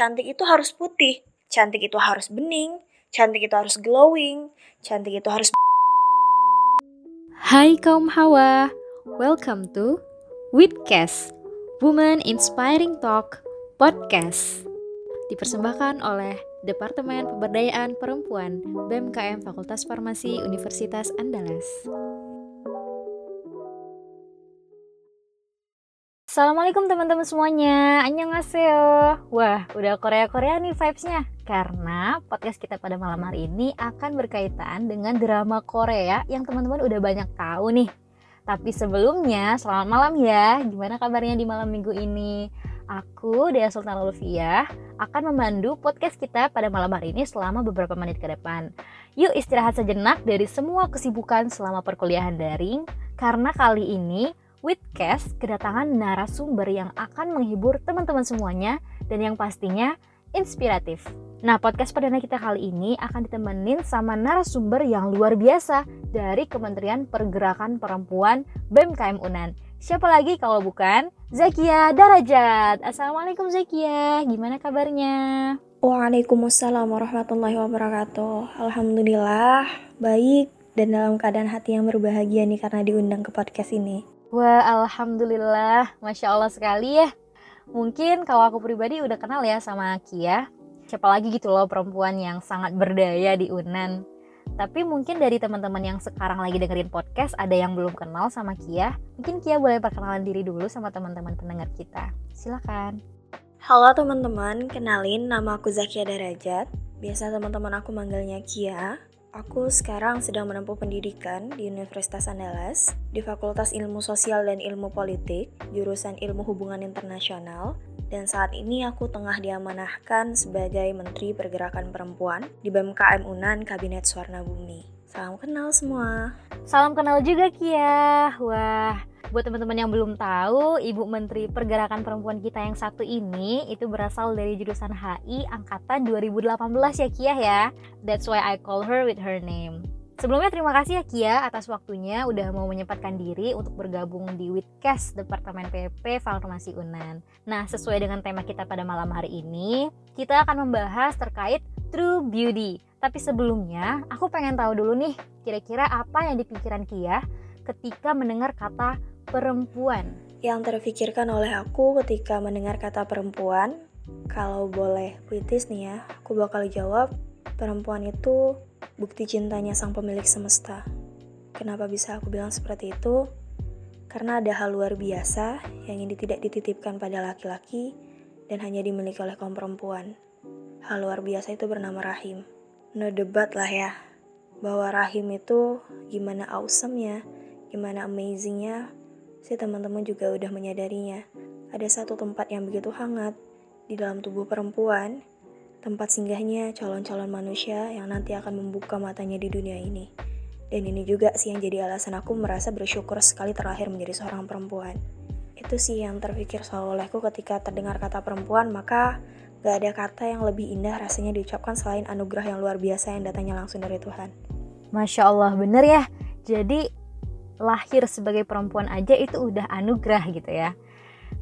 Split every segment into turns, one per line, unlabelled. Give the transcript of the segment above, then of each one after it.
cantik itu harus putih, cantik itu harus bening, cantik itu harus glowing, cantik itu harus
Hai kaum hawa, welcome to Witcast, Woman Inspiring Talk Podcast. Dipersembahkan oleh Departemen Pemberdayaan Perempuan BMKM Fakultas Farmasi Universitas Andalas. Assalamualaikum teman-teman semuanya, annyeonghaseyo. Wah, udah Korea-Korea nih vibes-nya. Karena podcast kita pada malam hari ini akan berkaitan dengan drama Korea yang teman-teman udah banyak tahu nih. Tapi sebelumnya, selamat malam ya. Gimana kabarnya di malam minggu ini? Aku, Dea Sultan Lutfiah, akan memandu podcast kita pada malam hari ini selama beberapa menit ke depan. Yuk istirahat sejenak dari semua kesibukan selama perkuliahan daring Karena kali ini Witcast kedatangan narasumber yang akan menghibur teman-teman semuanya dan yang pastinya inspiratif. Nah, podcast perdana kita kali ini akan ditemenin sama narasumber yang luar biasa dari Kementerian Pergerakan Perempuan BMKM UNAN. Siapa lagi kalau bukan Zakia Darajat. Assalamualaikum Zakia, gimana kabarnya?
Waalaikumsalam warahmatullahi wabarakatuh. Alhamdulillah, baik dan dalam keadaan hati yang berbahagia nih karena diundang ke podcast ini.
Wah, alhamdulillah, masya Allah sekali ya. Mungkin kalau aku pribadi udah kenal ya sama Kia. Siapa lagi gitu loh perempuan yang sangat berdaya di Unan. Tapi mungkin dari teman-teman yang sekarang lagi dengerin podcast ada yang belum kenal sama Kia. Mungkin Kia boleh perkenalan diri dulu sama teman-teman pendengar kita. Silakan.
Halo teman-teman, kenalin nama aku Zakia Darajat. Biasa teman-teman aku manggilnya Kia. Aku sekarang sedang menempuh pendidikan di Universitas Andalas di Fakultas Ilmu Sosial dan Ilmu Politik, jurusan Ilmu Hubungan Internasional, dan saat ini aku tengah diamanahkan sebagai Menteri Pergerakan Perempuan di BMKM UNAN Kabinet Suwarna Bumi. Salam kenal semua.
Salam kenal juga Kia. Wah, Buat teman-teman yang belum tahu, Ibu Menteri Pergerakan Perempuan kita yang satu ini itu berasal dari jurusan HI angkatan 2018 ya Kia ya. That's why I call her with her name. Sebelumnya terima kasih ya Kia atas waktunya udah mau menyempatkan diri untuk bergabung di Witcast Departemen PP Farmasi Unan. Nah, sesuai dengan tema kita pada malam hari ini, kita akan membahas terkait True Beauty. Tapi sebelumnya, aku pengen tahu dulu nih, kira-kira apa yang dipikiran Kia ketika mendengar kata perempuan.
Yang terfikirkan oleh aku ketika mendengar kata perempuan, kalau boleh puitis nih ya, aku bakal jawab, perempuan itu bukti cintanya sang pemilik semesta. Kenapa bisa aku bilang seperti itu? Karena ada hal luar biasa yang ini tidak dititipkan pada laki-laki dan hanya dimiliki oleh kaum perempuan. Hal luar biasa itu bernama rahim. No debat lah ya, bahwa rahim itu gimana awesome-nya, gimana amazing-nya, si teman-teman juga udah menyadarinya. Ada satu tempat yang begitu hangat di dalam tubuh perempuan, tempat singgahnya calon-calon manusia yang nanti akan membuka matanya di dunia ini. Dan ini juga sih yang jadi alasan aku merasa bersyukur sekali terlahir menjadi seorang perempuan. Itu sih yang terpikir selalu olehku ketika terdengar kata perempuan, maka gak ada kata yang lebih indah rasanya diucapkan selain anugerah yang luar biasa yang datangnya langsung dari Tuhan.
Masya Allah, bener ya. Jadi lahir sebagai perempuan aja itu udah anugerah gitu ya.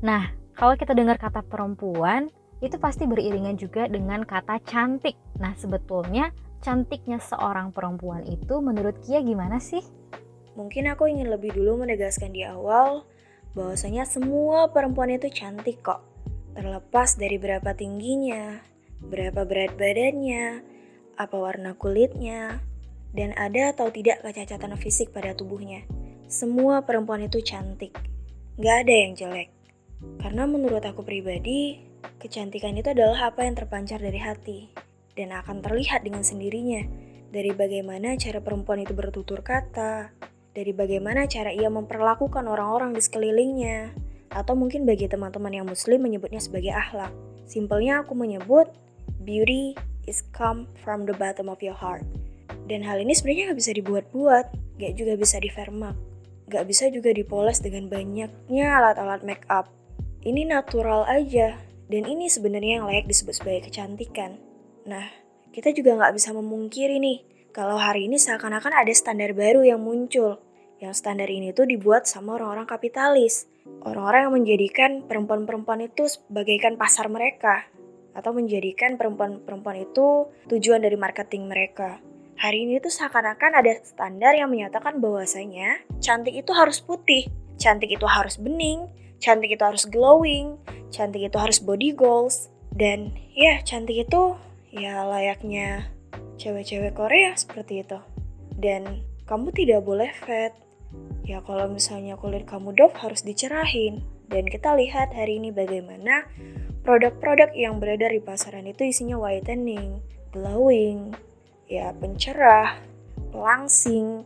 Nah, kalau kita dengar kata perempuan, itu pasti beriringan juga dengan kata cantik. Nah, sebetulnya cantiknya seorang perempuan itu menurut Kia gimana sih?
Mungkin aku ingin lebih dulu menegaskan di awal bahwasanya semua perempuan itu cantik kok. Terlepas dari berapa tingginya, berapa berat badannya, apa warna kulitnya, dan ada atau tidak kecacatan fisik pada tubuhnya. Semua perempuan itu cantik, gak ada yang jelek. Karena menurut aku pribadi, kecantikan itu adalah apa yang terpancar dari hati dan akan terlihat dengan sendirinya dari bagaimana cara perempuan itu bertutur kata, dari bagaimana cara ia memperlakukan orang-orang di sekelilingnya, atau mungkin bagi teman-teman yang muslim menyebutnya sebagai akhlak. Simpelnya aku menyebut beauty is come from the bottom of your heart. Dan hal ini sebenarnya gak bisa dibuat-buat, gak juga bisa difermak gak bisa juga dipoles dengan banyaknya alat-alat make up. Ini natural aja, dan ini sebenarnya yang layak disebut sebagai kecantikan. Nah, kita juga gak bisa memungkiri nih, kalau hari ini seakan-akan ada standar baru yang muncul. Yang standar ini tuh dibuat sama orang-orang kapitalis. Orang-orang yang menjadikan perempuan-perempuan itu sebagaikan pasar mereka. atau menjadikan perempuan-perempuan itu tujuan dari marketing mereka. Hari ini tuh seakan-akan ada standar yang menyatakan bahwasanya cantik itu harus putih, cantik itu harus bening, cantik itu harus glowing, cantik itu harus body goals, dan ya cantik itu ya layaknya cewek-cewek Korea seperti itu. Dan kamu tidak boleh fat. Ya kalau misalnya kulit kamu dof harus dicerahin. Dan kita lihat hari ini bagaimana Produk-produk yang beredar di pasaran itu isinya whitening, glowing, ya pencerah, pelangsing,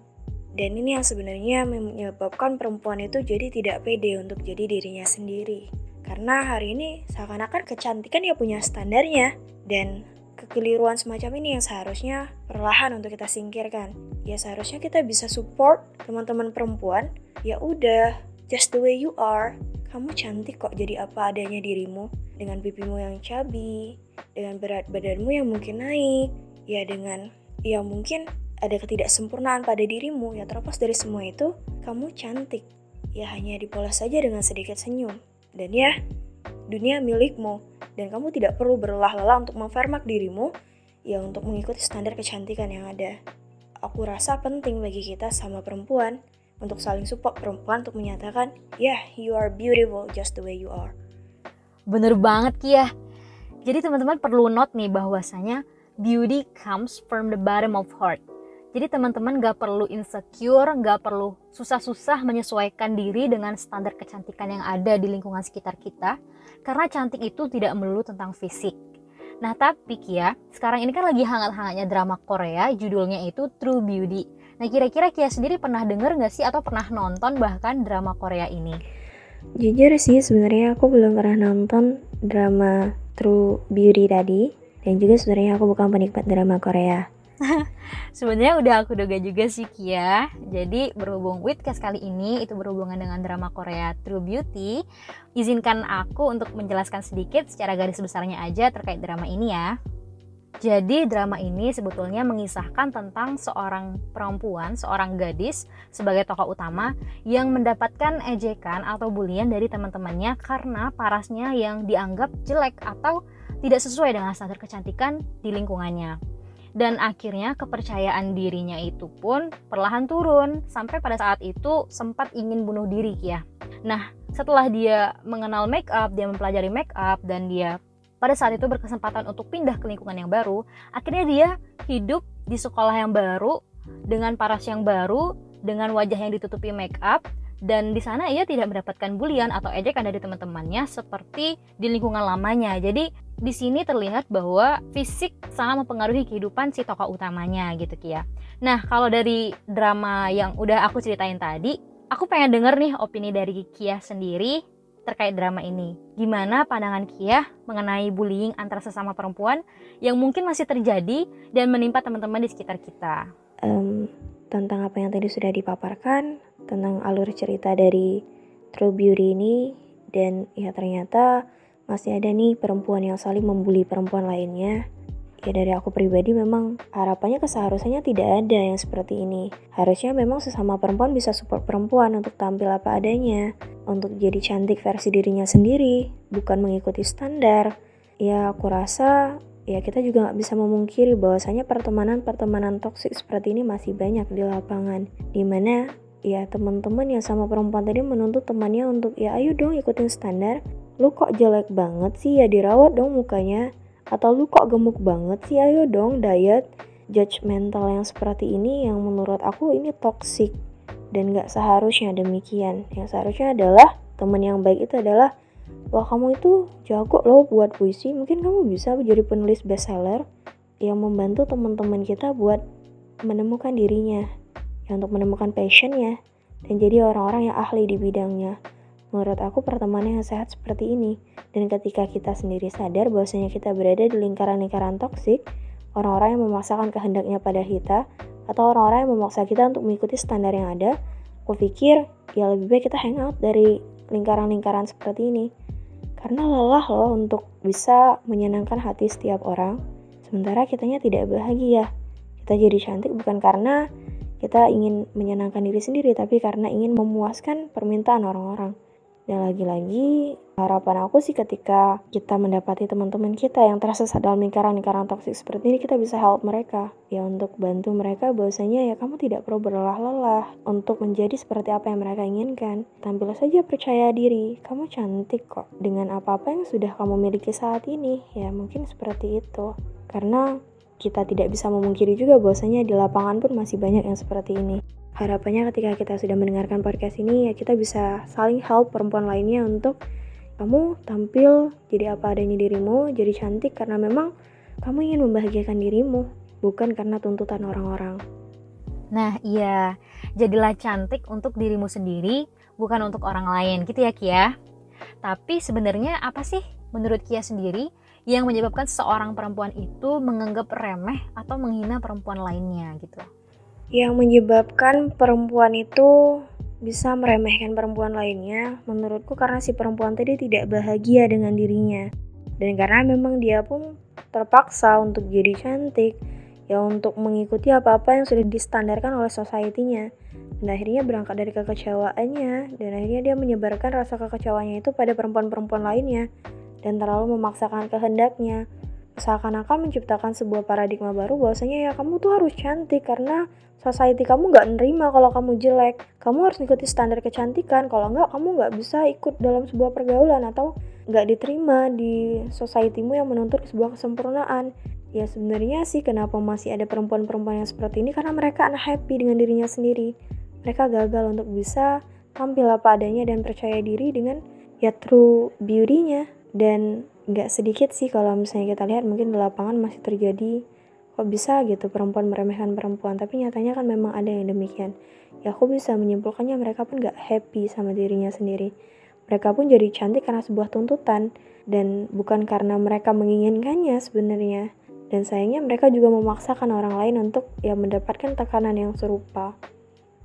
dan ini yang sebenarnya menyebabkan perempuan itu jadi tidak pede untuk jadi dirinya sendiri. Karena hari ini seakan-akan kecantikan ya punya standarnya dan kekeliruan semacam ini yang seharusnya perlahan untuk kita singkirkan. Ya seharusnya kita bisa support teman-teman perempuan. Ya udah, just the way you are. Kamu cantik kok jadi apa adanya dirimu dengan pipimu yang cabi, dengan berat badanmu yang mungkin naik, ya dengan ya mungkin ada ketidaksempurnaan pada dirimu, ya terlepas dari semua itu, kamu cantik. Ya hanya dipoles saja dengan sedikit senyum. Dan ya, dunia milikmu, dan kamu tidak perlu berlelah-lelah untuk memfarmak dirimu, ya untuk mengikuti standar kecantikan yang ada. Aku rasa penting bagi kita sama perempuan untuk saling support perempuan untuk menyatakan, ya, yeah, you are beautiful just the way you are.
Bener banget Kia. Jadi teman-teman perlu note nih bahwasanya beauty comes from the bottom of heart. Jadi teman-teman gak perlu insecure, gak perlu susah-susah menyesuaikan diri dengan standar kecantikan yang ada di lingkungan sekitar kita. Karena cantik itu tidak melulu tentang fisik. Nah tapi Kia, sekarang ini kan lagi hangat-hangatnya drama Korea, judulnya itu True Beauty. Nah kira-kira Kia sendiri pernah denger gak sih atau pernah nonton bahkan drama Korea ini?
Jujur sih sebenarnya aku belum pernah nonton drama True Beauty tadi dan juga sebenarnya aku bukan penikmat drama Korea.
sebenarnya udah aku duga juga sih Kia. Jadi berhubung Witcast kali ini itu berhubungan dengan drama Korea True Beauty, izinkan aku untuk menjelaskan sedikit secara garis besarnya aja terkait drama ini ya. Jadi drama ini sebetulnya mengisahkan tentang seorang perempuan, seorang gadis sebagai tokoh utama yang mendapatkan ejekan atau bulian dari teman-temannya karena parasnya yang dianggap jelek atau tidak sesuai dengan standar kecantikan di lingkungannya. Dan akhirnya kepercayaan dirinya itu pun perlahan turun sampai pada saat itu sempat ingin bunuh diri ya. Nah, setelah dia mengenal make up, dia mempelajari make up dan dia pada saat itu berkesempatan untuk pindah ke lingkungan yang baru, akhirnya dia hidup di sekolah yang baru dengan paras yang baru, dengan wajah yang ditutupi make up, dan di sana ia tidak mendapatkan bulian atau ejekan dari teman-temannya seperti di lingkungan lamanya. Jadi di sini terlihat bahwa fisik sangat mempengaruhi kehidupan si tokoh utamanya gitu Kia. Nah kalau dari drama yang udah aku ceritain tadi, aku pengen denger nih opini dari Kia sendiri terkait drama ini. Gimana pandangan Kia mengenai bullying antara sesama perempuan yang mungkin masih terjadi dan menimpa teman-teman di sekitar kita?
Um, tentang apa yang tadi sudah dipaparkan, tentang alur cerita dari True Beauty ini, dan ya ternyata masih ada nih perempuan yang saling membuli perempuan lainnya Ya dari aku pribadi memang harapannya keseharusannya tidak ada yang seperti ini. Harusnya memang sesama perempuan bisa support perempuan untuk tampil apa adanya, untuk jadi cantik versi dirinya sendiri, bukan mengikuti standar. Ya aku rasa ya kita juga nggak bisa memungkiri bahwasanya pertemanan-pertemanan toksik seperti ini masih banyak di lapangan. Di mana ya teman-teman yang sama perempuan tadi menuntut temannya untuk ya ayo dong ikutin standar. Lu kok jelek banget sih ya dirawat dong mukanya? Atau lu kok gemuk banget sih? Ayo dong diet judgmental yang seperti ini yang menurut aku ini toxic. Dan gak seharusnya demikian. Yang seharusnya adalah teman yang baik itu adalah wah kamu itu jago loh buat puisi. Mungkin kamu bisa jadi penulis bestseller yang membantu teman-teman kita buat menemukan dirinya ya untuk menemukan passionnya dan jadi orang-orang yang ahli di bidangnya Menurut aku pertemanan yang sehat seperti ini. Dan ketika kita sendiri sadar bahwasanya kita berada di lingkaran-lingkaran toksik, orang-orang yang memaksakan kehendaknya pada kita, atau orang-orang yang memaksa kita untuk mengikuti standar yang ada, aku pikir ya lebih baik kita hangout dari lingkaran-lingkaran seperti ini. Karena lelah loh untuk bisa menyenangkan hati setiap orang, sementara kitanya tidak bahagia. Kita jadi cantik bukan karena kita ingin menyenangkan diri sendiri, tapi karena ingin memuaskan permintaan orang-orang. Dan lagi-lagi harapan aku sih ketika kita mendapati teman-teman kita yang tersesat dalam lingkaran-lingkaran toksik seperti ini kita bisa help mereka ya untuk bantu mereka bahwasanya ya kamu tidak perlu berlelah-lelah untuk menjadi seperti apa yang mereka inginkan. Tampil saja percaya diri, kamu cantik kok dengan apa-apa yang sudah kamu miliki saat ini. Ya mungkin seperti itu. Karena kita tidak bisa memungkiri juga bahwasanya di lapangan pun masih banyak yang seperti ini. Harapannya ketika kita sudah mendengarkan podcast ini ya kita bisa saling help perempuan lainnya untuk kamu tampil jadi apa adanya dirimu, jadi cantik karena memang kamu ingin membahagiakan dirimu, bukan karena tuntutan orang-orang.
Nah, iya. Jadilah cantik untuk dirimu sendiri, bukan untuk orang lain, gitu ya Kia. Tapi sebenarnya apa sih menurut Kia sendiri yang menyebabkan seorang perempuan itu menganggap remeh atau menghina perempuan lainnya gitu?
Yang menyebabkan perempuan itu bisa meremehkan perempuan lainnya menurutku karena si perempuan tadi tidak bahagia dengan dirinya. Dan karena memang dia pun terpaksa untuk jadi cantik ya untuk mengikuti apa-apa yang sudah distandarkan oleh society-nya. Dan akhirnya berangkat dari kekecewaannya dan akhirnya dia menyebarkan rasa kekecewaannya itu pada perempuan-perempuan lainnya dan terlalu memaksakan kehendaknya seakan-akan menciptakan sebuah paradigma baru bahwasanya ya kamu tuh harus cantik karena society kamu nggak nerima kalau kamu jelek. Kamu harus ikuti standar kecantikan. Kalau nggak kamu nggak bisa ikut dalam sebuah pergaulan atau nggak diterima di societymu yang menuntut sebuah kesempurnaan. Ya sebenarnya sih kenapa masih ada perempuan-perempuan yang seperti ini? Karena mereka happy dengan dirinya sendiri. Mereka gagal untuk bisa tampil apa adanya dan percaya diri dengan ya true beauty-nya. Dan nggak sedikit sih kalau misalnya kita lihat mungkin di lapangan masih terjadi kok bisa gitu perempuan meremehkan perempuan tapi nyatanya kan memang ada yang demikian. Ya aku bisa menyimpulkannya mereka pun gak happy sama dirinya sendiri. Mereka pun jadi cantik karena sebuah tuntutan dan bukan karena mereka menginginkannya sebenarnya. Dan sayangnya mereka juga memaksakan orang lain untuk ya mendapatkan tekanan yang serupa.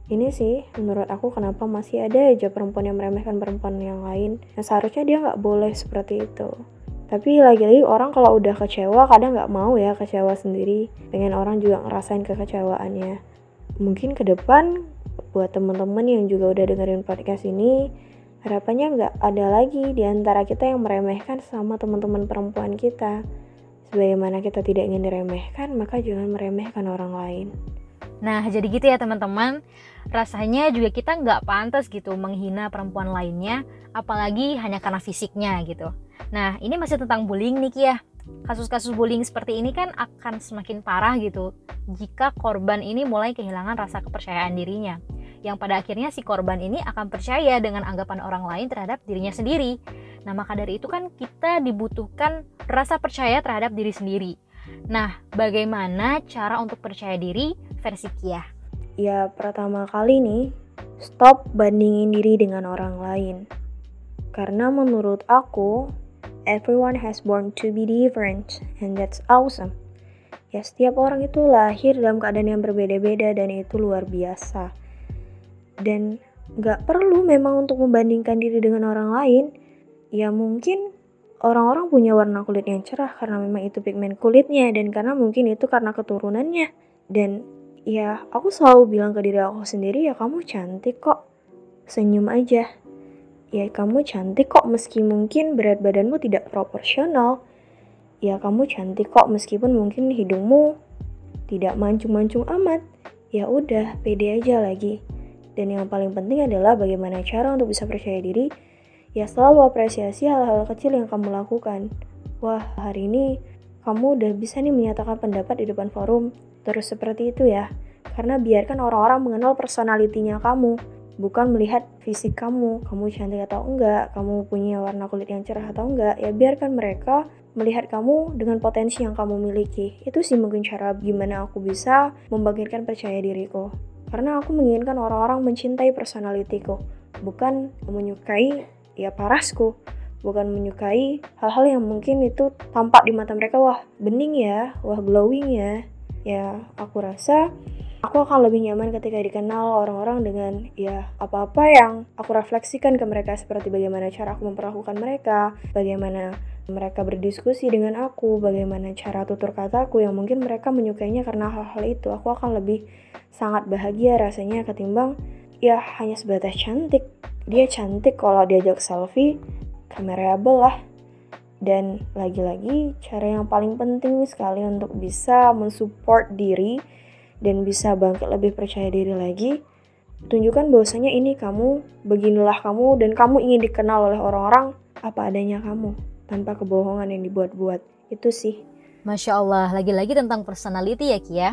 Ini sih menurut aku kenapa masih ada aja perempuan yang meremehkan perempuan yang lain. Yang seharusnya dia nggak boleh seperti itu tapi lagi-lagi orang kalau udah kecewa kadang nggak mau ya kecewa sendiri pengen orang juga ngerasain kekecewaannya mungkin ke depan buat temen-temen yang juga udah dengerin podcast ini harapannya nggak ada lagi di antara kita yang meremehkan sama teman-teman perempuan kita sebagaimana kita tidak ingin diremehkan maka jangan meremehkan orang lain
Nah, jadi gitu ya teman-teman. Rasanya juga kita nggak pantas gitu menghina perempuan lainnya, apalagi hanya karena fisiknya gitu. Nah, ini masih tentang bullying nih Kia. Kasus-kasus bullying seperti ini kan akan semakin parah gitu jika korban ini mulai kehilangan rasa kepercayaan dirinya. Yang pada akhirnya si korban ini akan percaya dengan anggapan orang lain terhadap dirinya sendiri. Nah, maka dari itu kan kita dibutuhkan rasa percaya terhadap diri sendiri. Nah, bagaimana cara untuk percaya diri versi Kia?
Ya, pertama kali nih, stop bandingin diri dengan orang lain. Karena menurut aku, everyone has born to be different, and that's awesome. Ya, setiap orang itu lahir dalam keadaan yang berbeda-beda dan itu luar biasa. Dan gak perlu memang untuk membandingkan diri dengan orang lain. Ya mungkin orang-orang punya warna kulit yang cerah karena memang itu pigmen kulitnya dan karena mungkin itu karena keturunannya. Dan ya aku selalu bilang ke diri aku sendiri ya kamu cantik kok. Senyum aja ya kamu cantik kok meski mungkin berat badanmu tidak proporsional. Ya kamu cantik kok meskipun mungkin hidungmu tidak mancung-mancung amat. Ya udah, pede aja lagi. Dan yang paling penting adalah bagaimana cara untuk bisa percaya diri. Ya selalu apresiasi hal-hal kecil yang kamu lakukan. Wah, hari ini kamu udah bisa nih menyatakan pendapat di depan forum. Terus seperti itu ya. Karena biarkan orang-orang mengenal personalitinya kamu bukan melihat fisik kamu, kamu cantik atau enggak, kamu punya warna kulit yang cerah atau enggak, ya biarkan mereka melihat kamu dengan potensi yang kamu miliki. Itu sih mungkin cara gimana aku bisa membangkitkan percaya diriku. Karena aku menginginkan orang-orang mencintai personalitiku, bukan menyukai ya parasku, bukan menyukai hal-hal yang mungkin itu tampak di mata mereka wah bening ya, wah glowing ya. Ya, aku rasa Aku akan lebih nyaman ketika dikenal orang-orang dengan ya apa-apa yang aku refleksikan ke mereka seperti bagaimana cara aku memperlakukan mereka, bagaimana mereka berdiskusi dengan aku, bagaimana cara tutur kataku yang mungkin mereka menyukainya karena hal-hal itu. Aku akan lebih sangat bahagia rasanya ketimbang ya hanya sebatas cantik. dia cantik kalau diajak selfie, kamerable lah. Dan lagi-lagi cara yang paling penting sekali untuk bisa mensupport diri dan bisa bangkit lebih percaya diri lagi, tunjukkan bahwasanya ini kamu, beginilah kamu dan kamu ingin dikenal oleh orang-orang apa adanya kamu tanpa kebohongan yang dibuat-buat. Itu sih.
Masya Allah, lagi-lagi tentang personality ya Kia.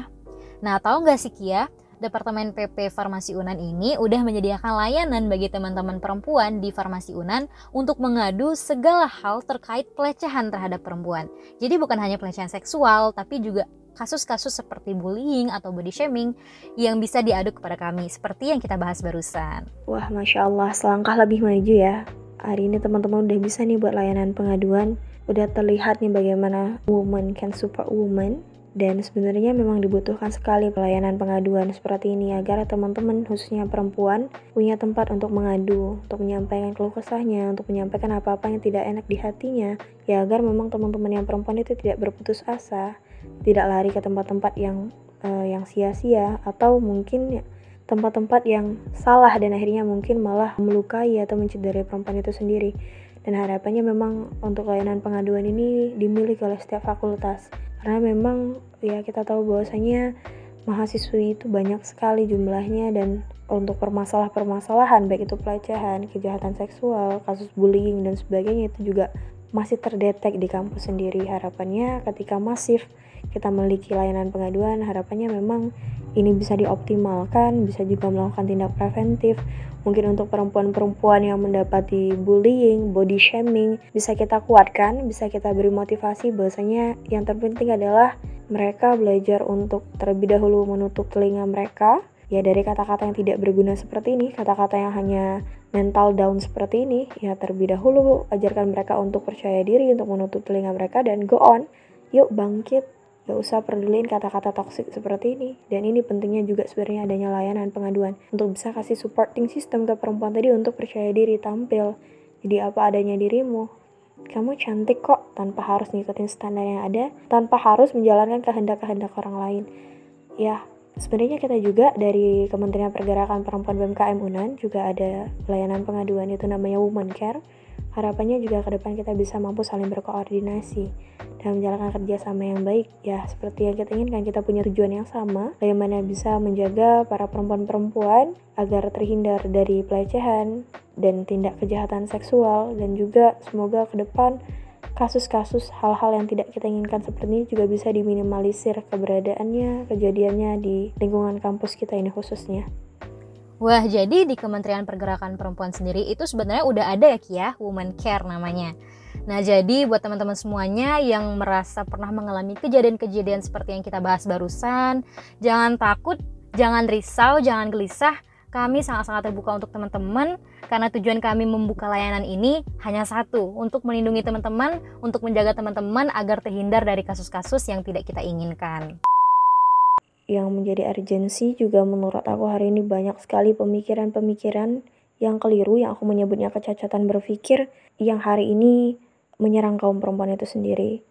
Nah, tahu nggak sih Kia, Departemen PP Farmasi Unan ini udah menyediakan layanan bagi teman-teman perempuan di Farmasi Unan untuk mengadu segala hal terkait pelecehan terhadap perempuan. Jadi bukan hanya pelecehan seksual, tapi juga kasus-kasus seperti bullying atau body shaming yang bisa diadu kepada kami, seperti yang kita bahas barusan.
Wah, Masya Allah, selangkah lebih maju ya. Hari ini teman-teman udah bisa nih buat layanan pengaduan. Udah terlihat nih bagaimana woman can support woman dan sebenarnya memang dibutuhkan sekali pelayanan pengaduan seperti ini agar teman-teman khususnya perempuan punya tempat untuk mengadu, untuk menyampaikan keluh kesahnya, untuk menyampaikan apa-apa yang tidak enak di hatinya, ya agar memang teman-teman yang perempuan itu tidak berputus asa, tidak lari ke tempat-tempat yang uh, yang sia-sia atau mungkin ya, tempat-tempat yang salah dan akhirnya mungkin malah melukai atau mencederai perempuan itu sendiri. Dan harapannya memang untuk layanan pengaduan ini dimiliki oleh setiap fakultas karena memang ya kita tahu bahwasanya mahasiswi itu banyak sekali jumlahnya dan untuk permasalahan-permasalahan baik itu pelecehan, kejahatan seksual, kasus bullying dan sebagainya itu juga masih terdetek di kampus sendiri. Harapannya ketika masif kita memiliki layanan pengaduan, harapannya memang ini bisa dioptimalkan, bisa juga melakukan tindak preventif. Mungkin untuk perempuan-perempuan yang mendapati bullying, body shaming, bisa kita kuatkan, bisa kita beri motivasi bahwasanya yang terpenting adalah mereka belajar untuk terlebih dahulu menutup telinga mereka ya dari kata-kata yang tidak berguna seperti ini, kata-kata yang hanya mental down seperti ini, ya terlebih dahulu ajarkan mereka untuk percaya diri, untuk menutup telinga mereka dan go on. Yuk bangkit, Gak usah peduliin kata-kata toksik seperti ini. Dan ini pentingnya juga sebenarnya adanya layanan pengaduan untuk bisa kasih supporting system ke perempuan tadi untuk percaya diri tampil. Jadi apa adanya dirimu. Kamu cantik kok tanpa harus ngikutin standar yang ada, tanpa harus menjalankan kehendak-kehendak orang lain. Ya, sebenarnya kita juga dari Kementerian Pergerakan Perempuan BMKM UNAN juga ada layanan pengaduan itu namanya Woman Care Harapannya juga ke depan kita bisa mampu saling berkoordinasi dan menjalankan kerjasama yang baik. Ya, seperti yang kita inginkan, kita punya tujuan yang sama, bagaimana bisa menjaga para perempuan-perempuan agar terhindar dari pelecehan dan tindak kejahatan seksual dan juga semoga ke depan kasus-kasus hal-hal yang tidak kita inginkan seperti ini juga bisa diminimalisir keberadaannya, kejadiannya di lingkungan kampus kita ini khususnya.
Wah, jadi di Kementerian Pergerakan Perempuan sendiri itu sebenarnya udah ada ya Kia, Women Care namanya. Nah, jadi buat teman-teman semuanya yang merasa pernah mengalami kejadian-kejadian seperti yang kita bahas barusan, jangan takut, jangan risau, jangan gelisah. Kami sangat-sangat terbuka untuk teman-teman karena tujuan kami membuka layanan ini hanya satu, untuk melindungi teman-teman, untuk menjaga teman-teman agar terhindar dari kasus-kasus yang tidak kita inginkan
yang menjadi urgensi juga menurut aku hari ini banyak sekali pemikiran-pemikiran yang keliru yang aku menyebutnya kecacatan berpikir yang hari ini menyerang kaum perempuan itu sendiri.